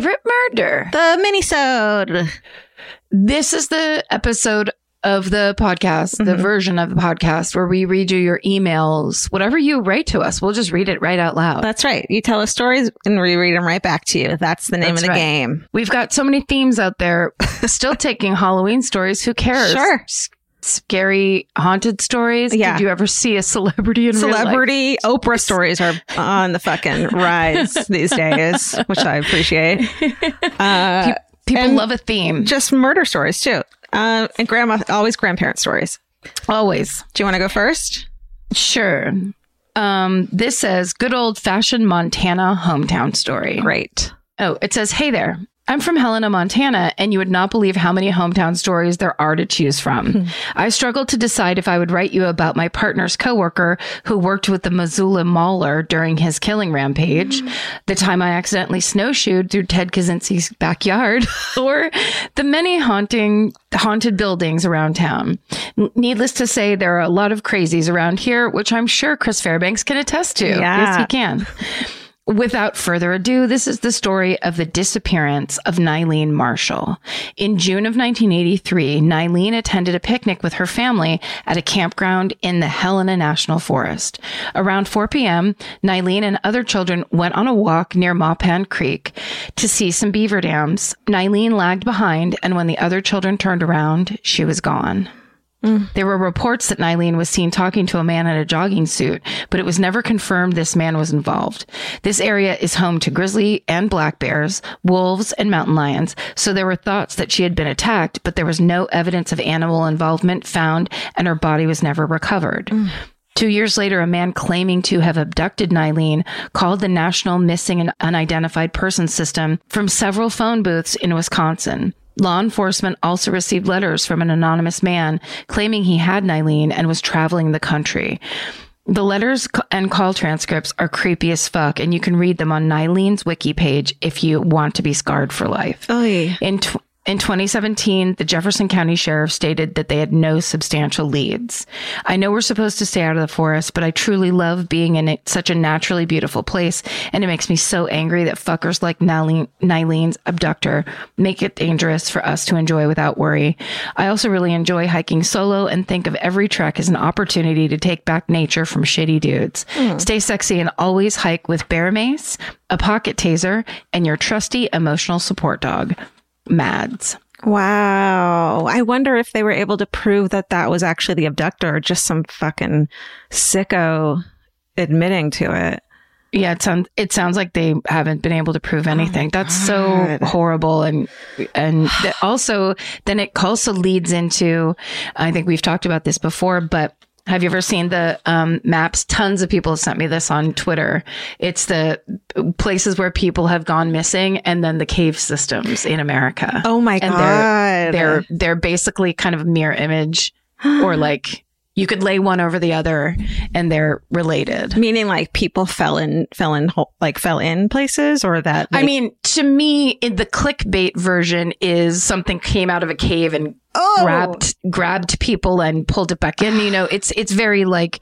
Favorite murder. the minisode. This is the episode of the podcast, the Mhm. version of the podcast where we read you your emails. Whatever you write to us, we'll just read it right out loud. That's right. You tell us stories and we read them right back to you. That's the name That's of the right. game. We've got so many themes out there. Still taking Halloween stories. Who cares? Sure. S- scary haunted stories. Yeah. Did you ever see a celebrity in real life? Celebrity Oprah stories are on the fucking rise these days, which I appreciate. Uh, People love a theme. just murder stories too. Uh, and grandma, always grandparent stories. Always. Do you want to go first? Sure. Um, this says good old fashioned Montana hometown story. Great. Oh, it says, Hey there. I'm from Helena, Montana, and you would not believe how many hometown stories there are to choose from. Hmm. I struggled to decide if I would write you about my partner's coworker who worked with the Missoula Mauler during his killing rampage, the time I accidentally snowshoed through Ted Kaczynski's backyard, or the many haunting haunted buildings around town. N- Needless to say, there are a lot of crazies around here, which I'm sure Chris Fairbanks can attest to. Yes, he can. Without further ado, this is the story of the disappearance of Nyleen Marshall. In June of 1983, Nyleen attended a picnic with her family at a campground in the Helena National Forest. Around 4 p.m., Nyleen and other children went on a walk near Mapan Creek to see some beaver dams. Nyleen lagged behind, and when the other children turned around, she was gone. There were reports that Nyleen was seen talking to a man in a jogging suit, but it was never confirmed this man was involved. This area is home to grizzly and black bears, wolves, and mountain lions, so there were thoughts that she had been attacked, but there was no evidence of animal involvement found, and her body was never recovered. Two years later, a man claiming to have abducted Nyleen called the National Missing and Unidentified Persons System from several phone booths in Wisconsin. Law enforcement also received letters from an anonymous man claiming he had Nyleen and was traveling the country. The letters and call transcripts are creepy as fuck, and you can read them on Nyleen's wiki page if you want to be scarred for life. Oy. In tw- in 2017, the Jefferson County Sheriff stated that they had no substantial leads. I know we're supposed to stay out of the forest, but I truly love being in it, such a naturally beautiful place, and it makes me so angry that fuckers like Nyleen, Nyleen's abductor make it dangerous for us to enjoy without worry. I also really enjoy hiking solo and think of every trek as an opportunity to take back nature from shitty dudes. Hmm. Stay sexy and always hike with bear mace, a pocket taser, and your trusty emotional support dog. Mads. Wow. I wonder if they were able to prove that that was actually the abductor or just some fucking sicko admitting to it. Yeah, it sounds it sounds like they haven't been able to prove oh anything. That's so horrible, and and also then it also leads into. I think we've talked about this before, but have you ever seen the um, maps? Tons of people have sent me this on Twitter. It's the places where people have gone missing, and then the cave systems in America. Oh my and God. they're they're they're basically kind of a mirror image, or like you could lay one over the other, and they're related. Meaning like people fell in, fell in, like fell in places or that. I mean, to me, in the clickbait version is something came out of a cave and oh, grabbed grabbed people and pulled it back in. You know, it's it's very like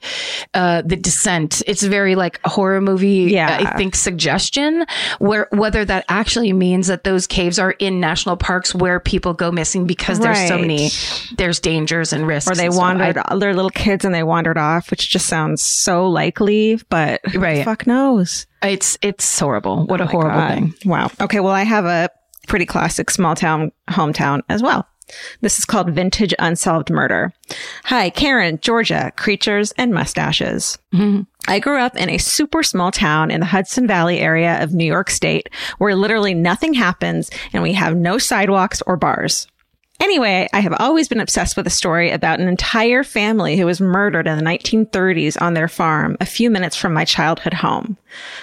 uh, the descent. It's very like a horror movie. Yeah. I think suggestion where whether that actually means that those caves are in national parks where people go missing because there's so many there's dangers and risks. or they wandered, I- they're little kids and they wandered off, which just sounds so likely, but who the Right. fuck knows? it's it's horrible. What a horrible God. thing. Wow. Okay. Well, I have a Pretty classic small town, hometown as well. This is called Vintage Unsolved Murder. Hi, Karen, Georgia, creatures and mustaches. Mm-hmm. I grew up in a super small town in the Hudson Valley area of New York State where literally nothing happens and we have no sidewalks or bars. Anyway, I have always been obsessed with a story about an entire family who was murdered in the 1930s on their farm a few minutes from my childhood home.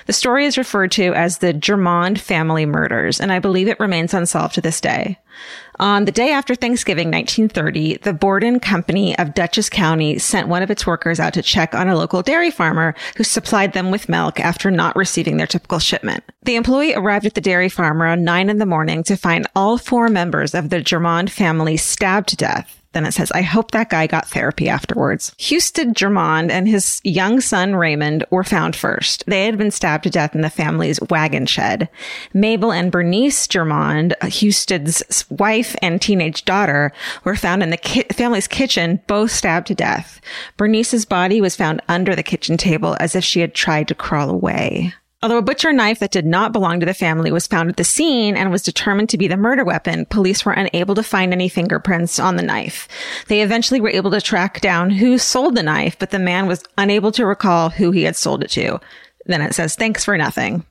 The story is referred to as the Germond family murders, and I believe it remains unsolved to this day. On the day after Thanksgiving 1930, the Borden Company of Dutchess County sent one of its workers out to check on a local dairy farmer who supplied them with milk after not receiving their typical shipment. The employee arrived at the dairy farm around nine in the morning to find all four members of the Germond family stabbed to death. Then it says, I hope that guy got therapy afterwards. Houston Germond and his young son Raymond were found first. They had been stabbed to death in the family's wagon shed. Mabel and Bernice Germond, Houston's wife and teenage daughter, were found in the ki- family's kitchen, both stabbed to death. Bernice's body was found under the kitchen table as if she had tried to crawl away. Although a butcher knife that did not belong to the family was found at the scene and was determined to be the murder weapon, police were unable to find any fingerprints on the knife. They eventually were able to track down who sold the knife, but the man was unable to recall who he had sold it to. Then it says, thanks for nothing.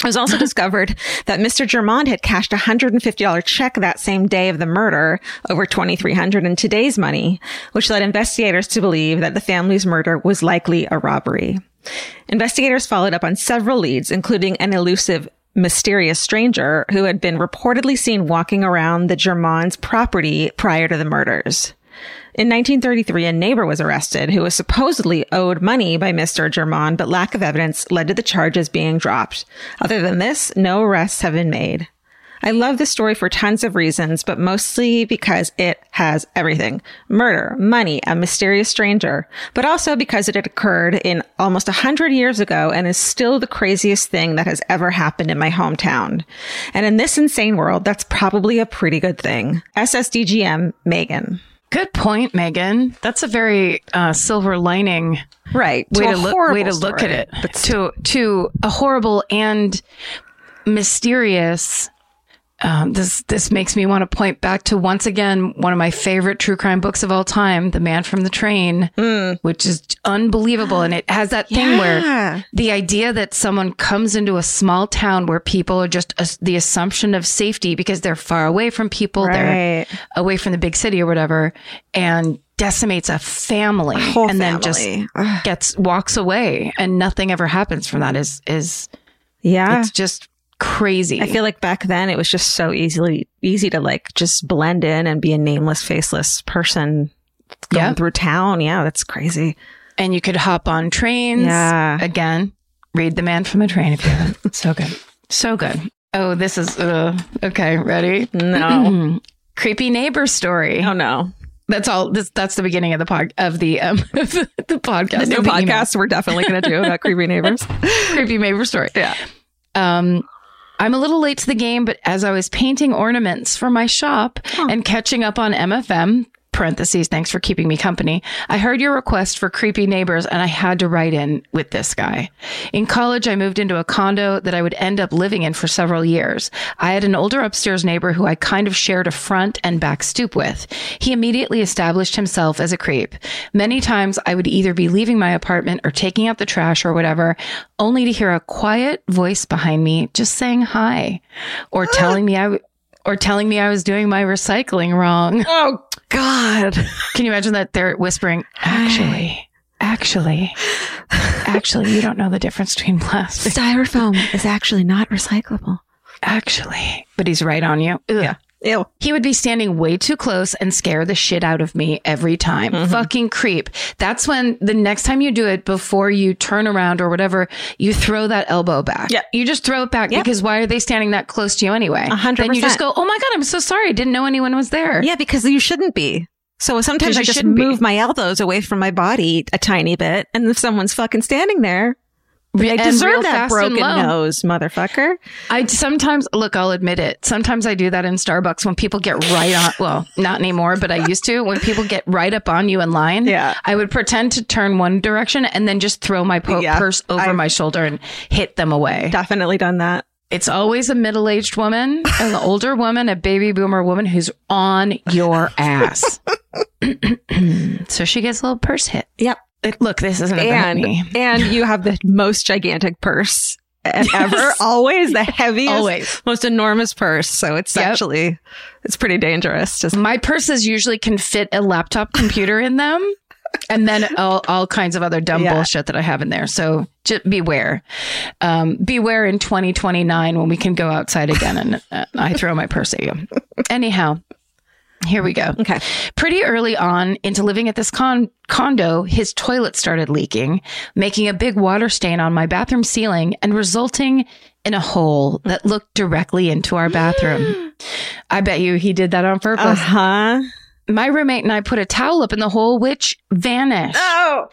It was also discovered that Mr. Germond had cashed a $150 check that same day of the murder, over 2300 in today's money, which led investigators to believe that the family's murder was likely a robbery. Investigators followed up on several leads, including an elusive mysterious stranger who had been reportedly seen walking around the Germond's property prior to the murders. In 1933, a neighbor was arrested who was supposedly owed money by Mr. Germond, but lack of evidence led to the charges being dropped. Other than this, no arrests have been made. I love this story for tons of reasons, but mostly because it has everything. Murder, money, a mysterious stranger, but also because it had occurred in almost a hundred years ago and is still the craziest thing that has ever happened in my hometown. And in this insane world, that's probably a pretty good thing. SSDGM, Megan. Good point, Megan. That's a very uh, silver lining Right. way a to look way to look at story. it. to to a horrible and mysterious. Um, this this makes me want to point back to once again one of my favorite true crime books of all time, The Man from the Train, which is unbelievable, and it has that thing Yeah. where the idea that someone comes into a small town where people are just the assumption of safety because they're far away from people, they're away from the big city or whatever, and decimates a family, whole and then just. Ugh. gets walks away, and nothing ever happens from that. Is is Yeah. it's just crazy. I feel like back then it was just so easily easy to like just blend in and be a nameless, faceless person going Yeah. through town. Yeah, that's crazy. and you could hop on trains. Yeah. Again, read The Man from a Train if you haven't. so good. So good. Oh, this is uh, okay. Ready? No. Creepy neighbor story. oh no. That's all. This that's the beginning of the pod of the um the podcast. The new the email. podcast we're definitely going to do about creepy neighbors. creepy neighbor story. Yeah. Um, I'm a little late to the game, but as I was painting ornaments for my shop and catching up on MFM, parentheses, thanks for keeping me company, I heard your request for creepy neighbors and I had to write in with this guy. In college, I moved into a condo that I would end up living in for several years. I had an older upstairs neighbor who I kind of shared a front and back stoop with. He immediately established himself as a creep. Many times I would either be leaving my apartment or taking out the trash or whatever, only to hear a quiet voice behind me just saying hi or telling me I w- or telling me I was doing my recycling wrong. Oh God. Can you imagine that they're whispering, actually, actually, actually, you don't know the difference between plastic. Styrofoam is actually not recyclable. Actually, but he's right on you. Ugh. Yeah. Ew. He would be standing way too close and scare the shit out of me every time. Mm-hmm. Fucking creep. That's when the next time you do it, before you turn around or whatever, you throw that elbow back. Yeah. You just throw it back Yep. because why are they standing that close to you anyway? A hundred Then you just go, oh my God, I'm so sorry. I didn't know anyone was there. Yeah, because you shouldn't be. So sometimes I just shouldn't be. move my elbows away from my body a tiny bit, and if someone's fucking standing there, they deserve that broken nose, motherfucker. I sometimes look, I'll admit it. Sometimes I do that in Starbucks when people get right on, well, not anymore, but I used to. When people get right up on you in line, Yeah. I would pretend to turn one direction and then just throw my po- Yeah, purse over I've- my shoulder and hit them away. Definitely done that. It's always a middle aged woman, an older woman, a baby boomer woman who's on your ass. so she gets a little purse hit. Yep. Look, this isn't about And me. and you have the most gigantic purse ever. Always the heaviest, Always. most enormous purse. So it's Yep. actually it's pretty dangerous. Just My purses usually can fit a laptop computer in them. And then all, all kinds of other dumb Yeah. bullshit that I have in there. So just beware. Um, beware in 2029 when we can go outside again and uh, I throw my purse at you. Anyhow, here we go. okay. Pretty early on into living at this con- condo, his toilet started leaking, making a big water stain on my bathroom ceiling and resulting in a hole that looked directly into our bathroom. I bet you he did that on purpose. Uh huh. My roommate and I put a towel up in the hole, which vanished. Oh.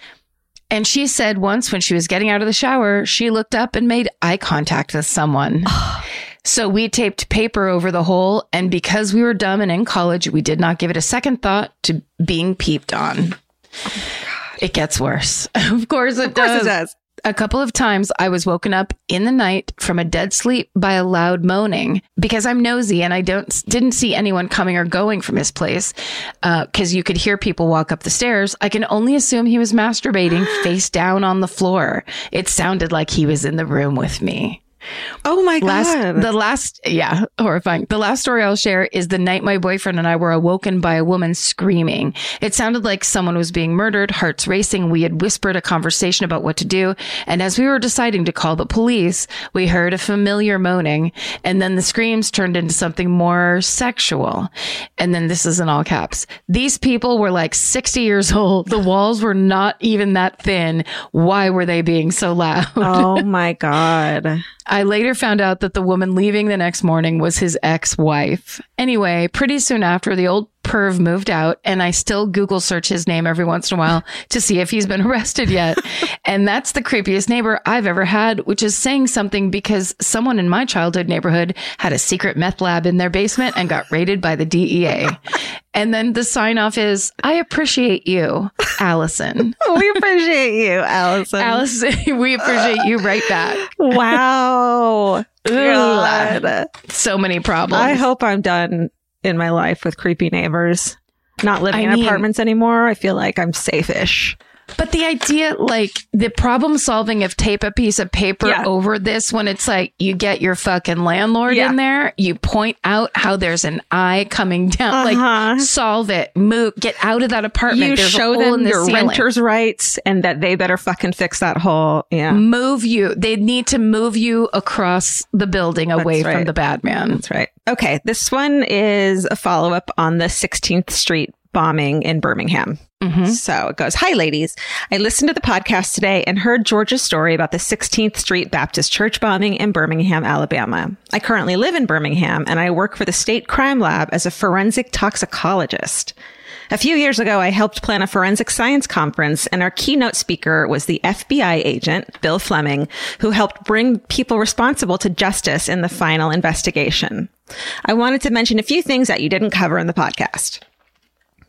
And she said once when she was getting out of the shower, she looked up and made eye contact with someone. so we taped paper over the hole. And because we were dumb and in college, we did not give it a second thought to being peeped on. Oh it gets worse. of course it Of course does. it does. A couple of times I was woken up in the night from a dead sleep by a loud moaning because I'm nosy and I don't didn't see anyone coming or going from his place uh, because you could hear people walk up the stairs. I can only assume he was masturbating face down on the floor. It sounded like he was in the room with me. Oh my Last, god. the last, yeah, horrifying. The last story I'll share is the night my boyfriend and I were awoken by a woman screaming. It sounded like someone was being murdered, hearts racing. We had whispered a conversation about what to do. And as we were deciding to call the police, we heard a familiar moaning. And then the screams turned into something more sexual. And then this is in all caps. These people were like 60 years old. The walls were not even that thin. Why were they being so loud? oh my god. I later found out that the woman leaving the next morning was his ex wife. Anyway, pretty soon after, the old perv moved out, and I still Google search his name every once in a while to see if he's been arrested yet. and that's the creepiest neighbor I've ever had, which is saying something because someone in my childhood neighborhood had a secret meth lab in their basement and got raided by the DEA. And then the sign off is, I appreciate you, Allison. we appreciate you, Allison. Allison, we appreciate you right back. Wow. God. So many problems. I hope I'm done in my life with creepy neighbors. Not living I in mean- apartments anymore. I feel like I'm safe-ish. But the idea, like the problem solving of tape a piece of paper Yeah. over this, when it's like you get your fucking landlord Yeah. in there, you point out how there's an eye coming down, Uh-huh. like solve it, move, get out of that apartment. You there's show a hole in them the your ceiling. renter's rights and that they better fucking fix that hole. Yeah. Move you. They need to move you across the building away from the bad man. That's right. Okay. This one is a follow up on the 16th Street bombing in Birmingham. Mhm. So it goes Hi, ladies. I listened to the podcast today and heard George's story about the 16th Street Baptist Church bombing in Birmingham, Alabama. I currently live in Birmingham and I work for the state crime lab as a forensic toxicologist. A few years ago, I helped plan a forensic science conference, and our keynote speaker was the FBI agent, Bill Fleming, who helped bring people responsible to justice in the final investigation. I wanted to mention a few things that you didn't cover in the podcast.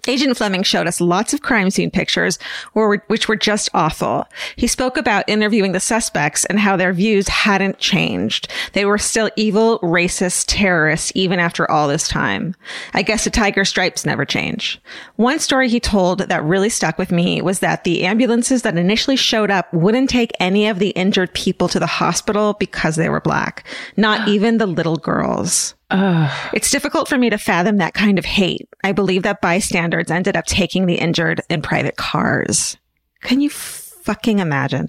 Agent Fleming showed us lots of crime scene pictures, which were just awful. He spoke about interviewing the suspects and how their views hadn't changed. They were still evil, racist terrorists even after all this time. I guess the tiger stripes never change. One story he told that really stuck with me was that the ambulances that initially showed up wouldn't take any of the injured people to the hospital because they were black, not even the little girls. It's difficult for me to fathom that kind of hate. I believe that bystanders ended up taking the injured in private cars. Can you fucking imagine?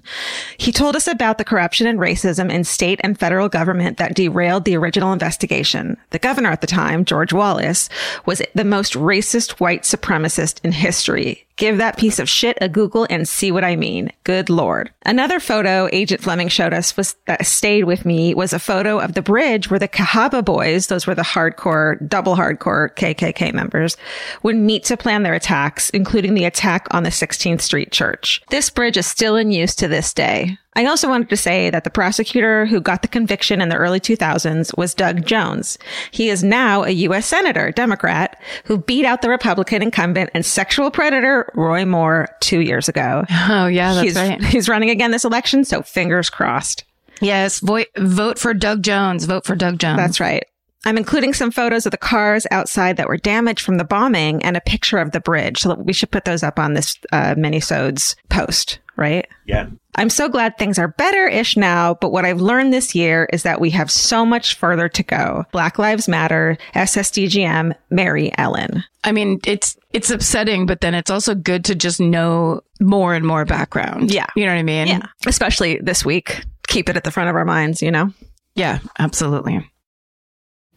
He told us about the corruption and racism in state and federal government that derailed the original investigation. The governor at the time, George Wallace, was the most racist white supremacist in history. Give that piece of shit a Google and see what I mean. Good Lord. Another photo Agent Fleming showed us was that stayed with me was a photo of the bridge where the Cahaba boys, those were the hardcore, double hardcore KKK members, would meet to plan their attacks, including the attack on the 16th Street Church. This bridge is still in use to this day. I also wanted to say that the prosecutor who got the conviction in the early 2000s was Doug Jones. He is now a U.S. Senator, Democrat, who beat out the Republican incumbent and sexual predator Roy Moore two years ago. Oh yeah, that's he's, right. he's running again this election, so fingers crossed. Yes, vo- vote for Doug Jones. Vote for Doug Jones. That's right. I'm including some photos of the cars outside that were damaged from the bombing and a picture of the bridge. So we should put those up on this uh, minisodes post, right? Yeah. I'm so glad things are better ish now, but what I've learned this year is that we have so much further to go. Black Lives Matter, SSDGM, Mary Ellen. I mean, it's it's upsetting, but then it's also good to just know more and more background. Yeah. You know what I mean? Yeah. Especially this week. Keep it at the front of our minds, you know? Yeah, absolutely.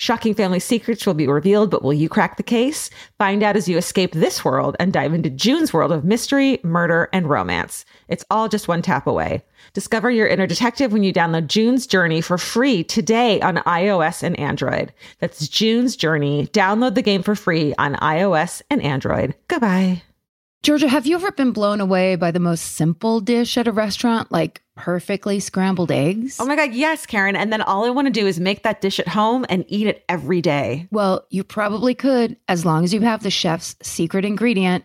Shocking family secrets will be revealed, but will you crack the case? Find out as you escape this world and dive into June's world of mystery, murder, and romance. It's all just one tap away. Discover your inner detective when you download June's Journey for free today on iOS and Android. That's June's Journey. Download the game for free on iOS and Android. Goodbye. Georgia, have you ever been blown away by the most simple dish at a restaurant, like perfectly scrambled eggs? Oh my God, yes, Karen. And then all I want to do is make that dish at home and eat it every day. Well, you probably could, as long as you have the chef's secret ingredient,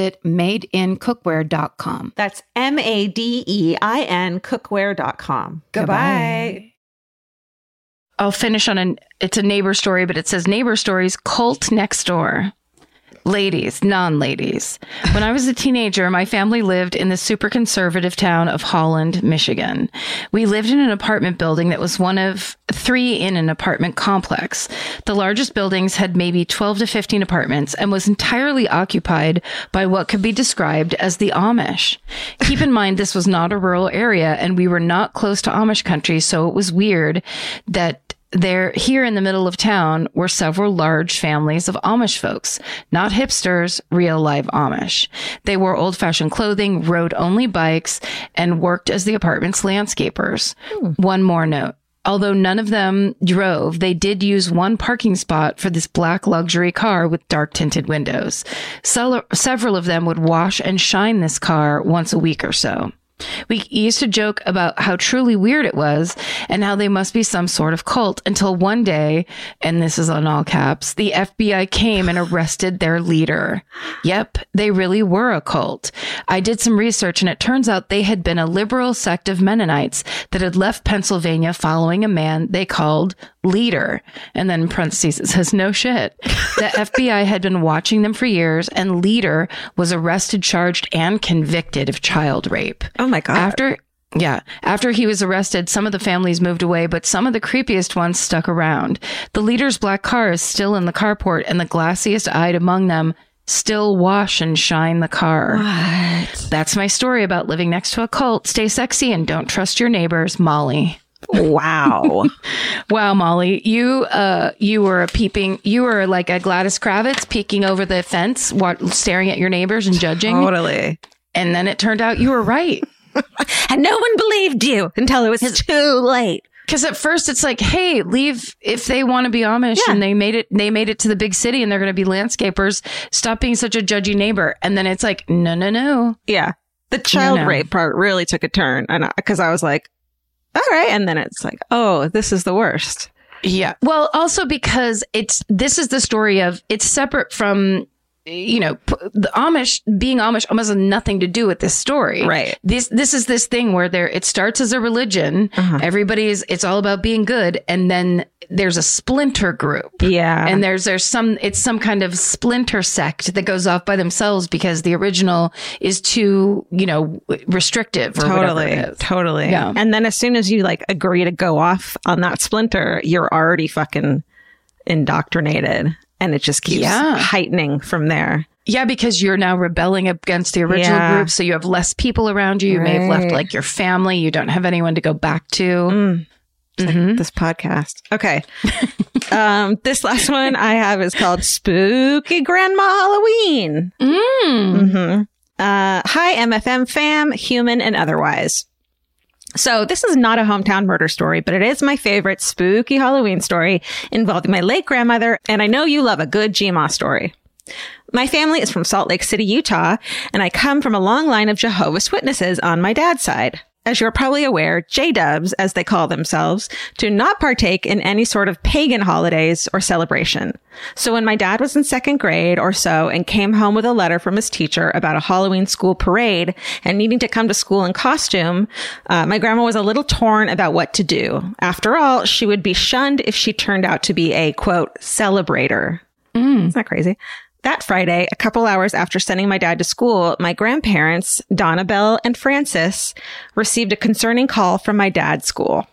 madeincookware.com. That's M A D E I N cookware.com. Goodbye. I'll finish on an it's a neighbor story, but it says neighbor stories cult next door. Ladies, non ladies. When I was a teenager, my family lived in the super conservative town of Holland, Michigan. We lived in an apartment building that was one of three in an apartment complex. The largest buildings had maybe 12 to 15 apartments and was entirely occupied by what could be described as the Amish. Keep in mind, this was not a rural area and we were not close to Amish country, so it was weird that there here in the middle of town were several large families of Amish folks, not hipsters, real live Amish. They wore old fashioned clothing, rode only bikes, and worked as the apartment's landscapers. Hmm. One more note. Although none of them drove, they did use one parking spot for this black luxury car with dark tinted windows. Several of them would wash and shine this car once a week or so. We used to joke about how truly weird it was and how they must be some sort of cult until one day, and this is on all caps, the FBI came and arrested their leader. Yep, they really were a cult. I did some research and it turns out they had been a liberal sect of Mennonites that had left Pennsylvania following a man they called leader. And then parentheses, it says, no shit. The FBI had been watching them for years and leader was arrested, charged, and convicted of child rape. Oh my God. After yeah, after he was arrested, some of the families moved away, but some of the creepiest ones stuck around. The leader's black car is still in the carport, and the glassiest eyed among them still wash and shine the car. What? That's my story about living next to a cult. Stay sexy and don't trust your neighbors, Molly. Wow. Wow, Molly, you uh you were a peeping you were like a Gladys Kravitz peeking over the fence, wa- staring at your neighbors and judging. totally. And then it turned out you were right. And no one believed you until it was too late. Because at first it's like, hey, leave if they want to be Amish Yeah. and they made it. They made it to the big city and they're going to be landscapers. Stop being such a judgy neighbor. And then it's like, no, no, no. Yeah. The child no. rape part really took a turn. And because I was like, all right. And then it's like, oh, this is the worst. Yeah. Well, also because it's this is the story of it's separate from you know the Amish being Amish almost has nothing to do with this story. Right. This this is this thing where there it starts as a religion. Uh-huh. Everybody's it's all about being good, and then there's a splinter group. Yeah. and there's there's some it's some kind of splinter sect that goes off by themselves because the original is too you know restrictive or totally. Totally. Yeah. And then as soon as you like agree to go off on that splinter, you're already fucking indoctrinated. And it just keeps Yeah. heightening from there. Yeah, because you're now rebelling against the original Yeah. group, so you have less people around you. You may have left like your family. You don't have anyone to go back to. Mm. It's like this podcast. Okay. um, this last one I have is called Spooky Grandma Halloween. Mm. hmm Uh, hi, MFM fam, human and otherwise. So this is not a hometown murder story, but it is my favorite spooky Halloween story involving my late grandmother. And I know you love a good GMA story. My family is from Salt Lake City, Utah, and I come from a long line of Jehovah's Witnesses on my dad's side. As you're probably aware, J-dubs, as they call themselves, do not partake in any sort of pagan holidays or celebration. So when my dad was in second grade or so and came home with a letter from his teacher about a Halloween school parade and needing to come to school in costume, uh, my grandma was a little torn about what to do. After all, she would be shunned if she turned out to be a quote celebrator. Isn't that crazy? That Friday, a couple hours after sending my dad to school, my grandparents, Donna Bell and Francis, received a concerning call from my dad's school.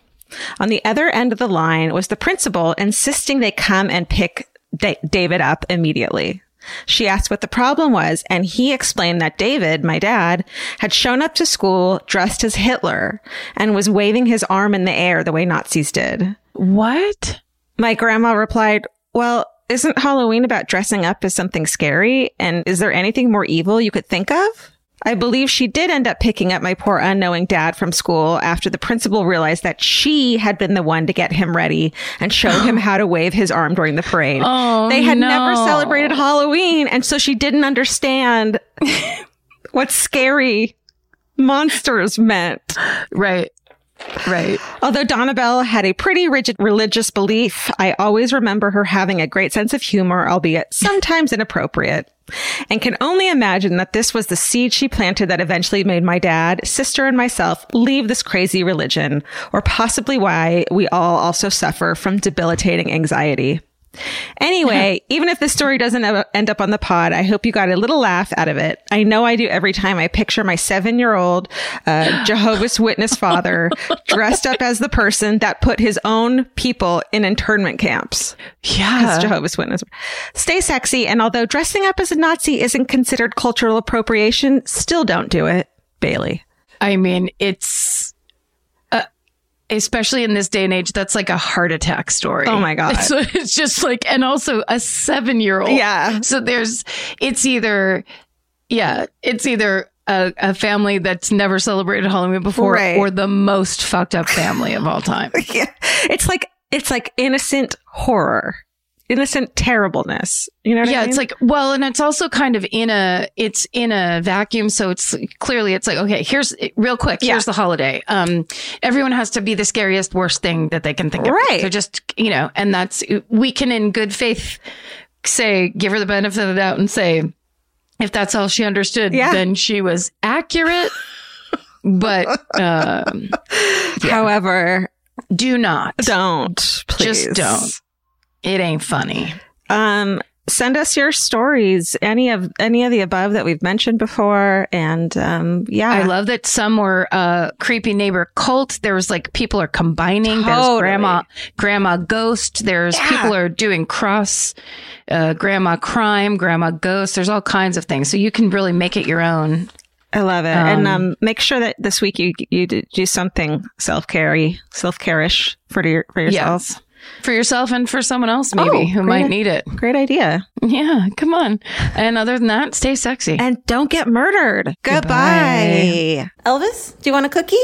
On the other end of the line was the principal insisting they come and pick Da- David up immediately. She asked what the problem was, and he explained that David, my dad, had shown up to school dressed as Hitler and was waving his arm in the air the way Nazis did. What? My grandma replied, Well, isn't Halloween about dressing up as something scary? And is there anything more evil you could think of? I believe she did end up picking up my poor unknowing dad from school after the principal realized that she had been the one to get him ready and show him how to wave his arm during the parade. Oh, they had no. never celebrated Halloween, and so she didn't understand what scary monsters meant. Right. Right. Although Donna Bell had a pretty rigid religious belief, I always remember her having a great sense of humor, albeit sometimes inappropriate. And can only imagine that this was the seed she planted that eventually made my dad, sister, and myself leave this crazy religion, or possibly why we all also suffer from debilitating anxiety. Anyway, even if this story doesn't end up on the pod, I hope you got a little laugh out of it. I know I do every time I picture my seven year old uh, Jehovah's Witness father dressed up as the person that put his own people in internment camps. Yeah. As Jehovah's Witness. Stay sexy. And although dressing up as a Nazi isn't considered cultural appropriation, still don't do it. Bailey. I mean, it's especially in this day and age, that's like a heart attack story. Oh my God. So it's just like, and also a seven year old. Yeah. So there's, it's either, yeah, it's either a, a family that's never celebrated Halloween before Right. or the most fucked up family of all time. Yeah. It's like, it's like innocent horror, innocent terribleness. You know what I yeah, mean? it's like well, and it's also kind of in a it's in a vacuum, so it's clearly it's like okay, here's real quick, Yeah. here's the holiday. Um, everyone has to be the scariest, worst thing that they can think of. Right. So just you know, and that's we can in good faith say give her the benefit of the doubt and say if that's all she understood, Yeah. then she was accurate. but um, However, do not don't please. just don't. It ain't funny. Um, send us your stories, any of any of the above that we've mentioned before, and um, yeah, I love that some were uh creepy neighbor cult. There was like people are combining. There's grandma grandma ghost. There's people are doing cross uh grandma crime, grandma ghost. There's all kinds of things. So you can really make it your own. I love it. and um, make sure that this week you you do do something self care self care-ish for your for yourself. Yes. For yourself and for someone else maybe Oh, who great. might need it. Great idea. Yeah, come on. And other than that, stay sexy. And don't get murdered. Goodbye. Goodbye. Elvis, do you want a cookie?